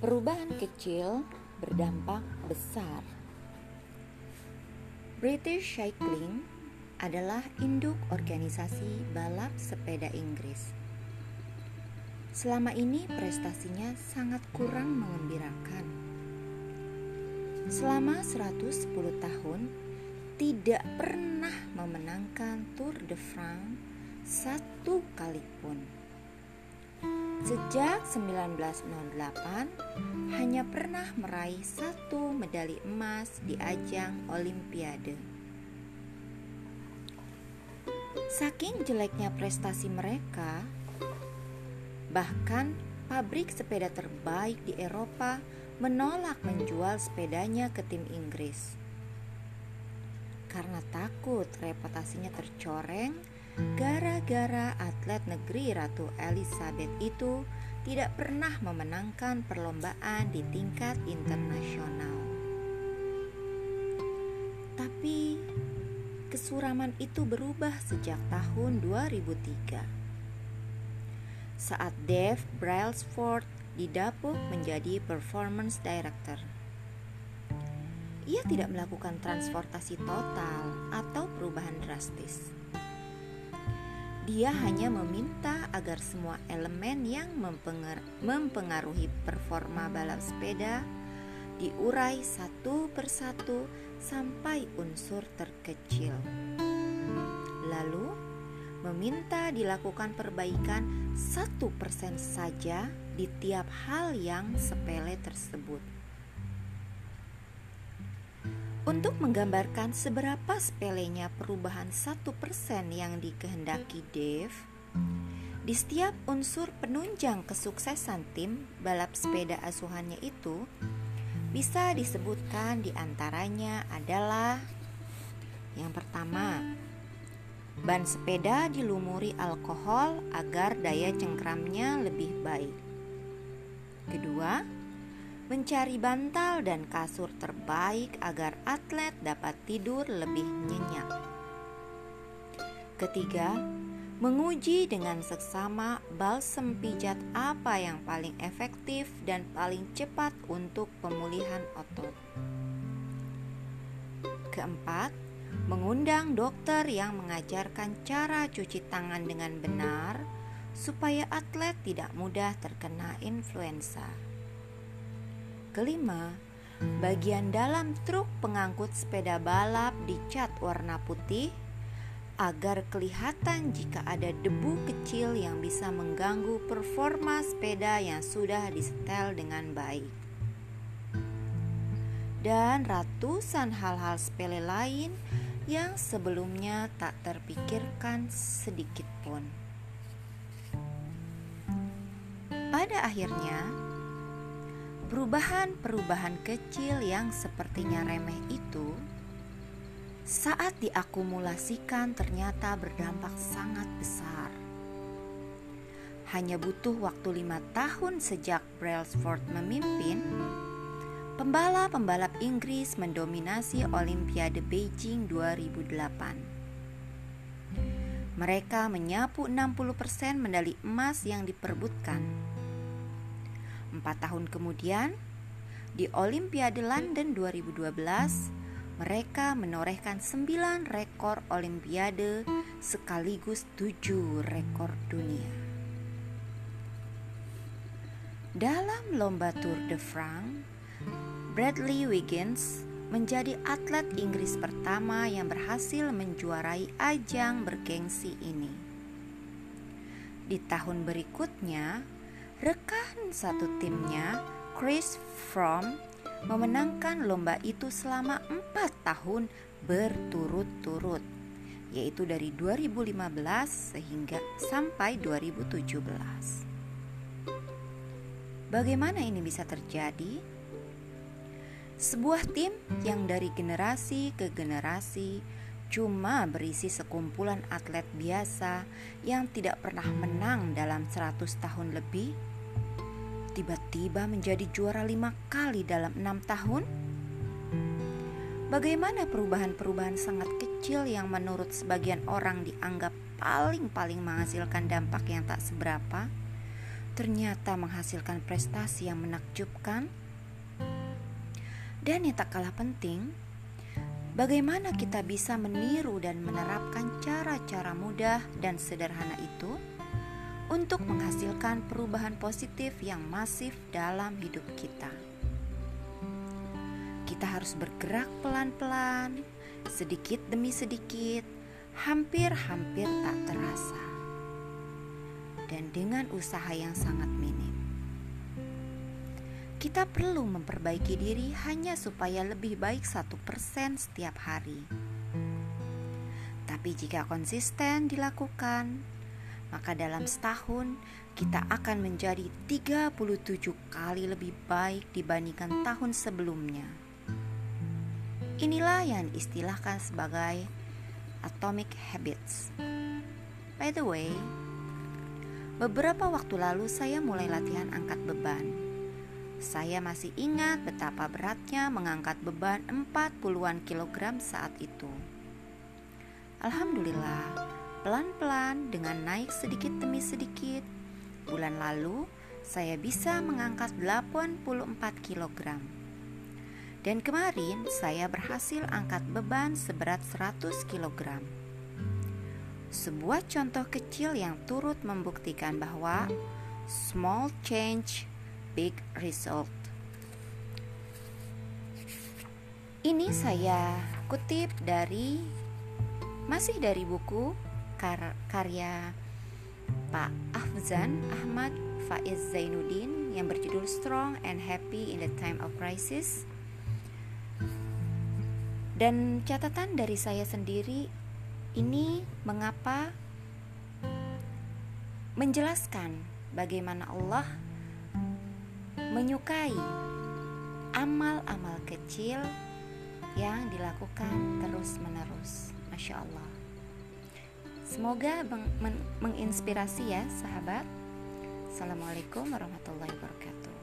Perubahan kecil berdampak besar. British Cycling adalah induk organisasi balap sepeda Inggris. Selama ini prestasinya sangat kurang mengembirakan. Selama 110 tahun tidak pernah memenangkan Tour de France satu kali pun. Sejak 1908 hanya pernah meraih satu medali emas di ajang Olimpiade. Saking jeleknya prestasi mereka, bahkan pabrik sepeda terbaik di Eropa menolak menjual sepedanya ke tim Inggris. Karena takut reputasinya tercoreng gara-gara atlet negeri Ratu Elizabeth itu tidak pernah memenangkan perlombaan di tingkat internasional. Tapi kesuraman itu berubah sejak tahun 2003. Saat Dave Brailsford didapuk menjadi performance director. Ia tidak melakukan transportasi total atau perubahan drastis dia hanya meminta agar semua elemen yang mempengaruhi performa balap sepeda diurai satu persatu sampai unsur terkecil. Lalu, meminta dilakukan perbaikan satu persen saja di tiap hal yang sepele tersebut. Untuk menggambarkan seberapa sepelenya perubahan satu persen yang dikehendaki Dave, di setiap unsur penunjang kesuksesan tim balap sepeda asuhannya itu bisa disebutkan di antaranya adalah yang pertama, ban sepeda dilumuri alkohol agar daya cengkramnya lebih baik. Kedua, mencari bantal dan kasur terbaik agar atlet dapat tidur lebih nyenyak. Ketiga, menguji dengan seksama balsem pijat apa yang paling efektif dan paling cepat untuk pemulihan otot. Keempat, mengundang dokter yang mengajarkan cara cuci tangan dengan benar supaya atlet tidak mudah terkena influenza. Kelima, bagian dalam truk pengangkut sepeda balap dicat warna putih agar kelihatan jika ada debu kecil yang bisa mengganggu performa sepeda yang sudah disetel dengan baik. Dan ratusan hal-hal sepele lain yang sebelumnya tak terpikirkan sedikit pun. Pada akhirnya, Perubahan-perubahan kecil yang sepertinya remeh itu saat diakumulasikan ternyata berdampak sangat besar. Hanya butuh waktu lima tahun sejak Brailsford memimpin, pembalap-pembalap Inggris mendominasi Olimpiade Beijing 2008. Mereka menyapu 60% medali emas yang diperbutkan Empat tahun kemudian, di Olimpiade London 2012, mereka menorehkan sembilan rekor Olimpiade sekaligus tujuh rekor dunia. Dalam lomba Tour de France, Bradley Wiggins menjadi atlet Inggris pertama yang berhasil menjuarai ajang bergengsi ini. Di tahun berikutnya, Rekan satu timnya, Chris Fromm, memenangkan lomba itu selama empat tahun berturut-turut, yaitu dari 2015 sehingga sampai 2017. Bagaimana ini bisa terjadi? Sebuah tim yang dari generasi ke generasi cuma berisi sekumpulan atlet biasa yang tidak pernah menang dalam 100 tahun lebih tiba-tiba menjadi juara lima kali dalam enam tahun? Bagaimana perubahan-perubahan sangat kecil yang menurut sebagian orang dianggap paling-paling menghasilkan dampak yang tak seberapa, ternyata menghasilkan prestasi yang menakjubkan. Dan yang tak kalah penting, bagaimana kita bisa meniru dan menerapkan cara-cara mudah dan sederhana itu untuk menghasilkan perubahan positif yang masif dalam hidup kita. Kita harus bergerak pelan-pelan, sedikit demi sedikit, hampir-hampir tak terasa dan dengan usaha yang sangat minim. Kita perlu memperbaiki diri hanya supaya lebih baik satu persen setiap hari. Tapi jika konsisten dilakukan, maka dalam setahun kita akan menjadi 37 kali lebih baik dibandingkan tahun sebelumnya. Inilah yang istilahkan sebagai atomic habits. By the way, Beberapa waktu lalu saya mulai latihan angkat beban. Saya masih ingat betapa beratnya mengangkat beban 40-an kilogram saat itu. Alhamdulillah, pelan-pelan dengan naik sedikit demi sedikit, bulan lalu saya bisa mengangkat 84 kilogram. Dan kemarin saya berhasil angkat beban seberat 100 kilogram sebuah contoh kecil yang turut membuktikan bahwa small change, big result. Ini saya kutip dari masih dari buku kar karya Pak Afzan Ahmad Faiz Zainuddin yang berjudul Strong and Happy in the Time of Crisis. Dan catatan dari saya sendiri ini mengapa menjelaskan bagaimana Allah menyukai amal-amal kecil yang dilakukan terus-menerus. Masya Allah. Semoga meng menginspirasi ya sahabat. Assalamualaikum warahmatullahi wabarakatuh.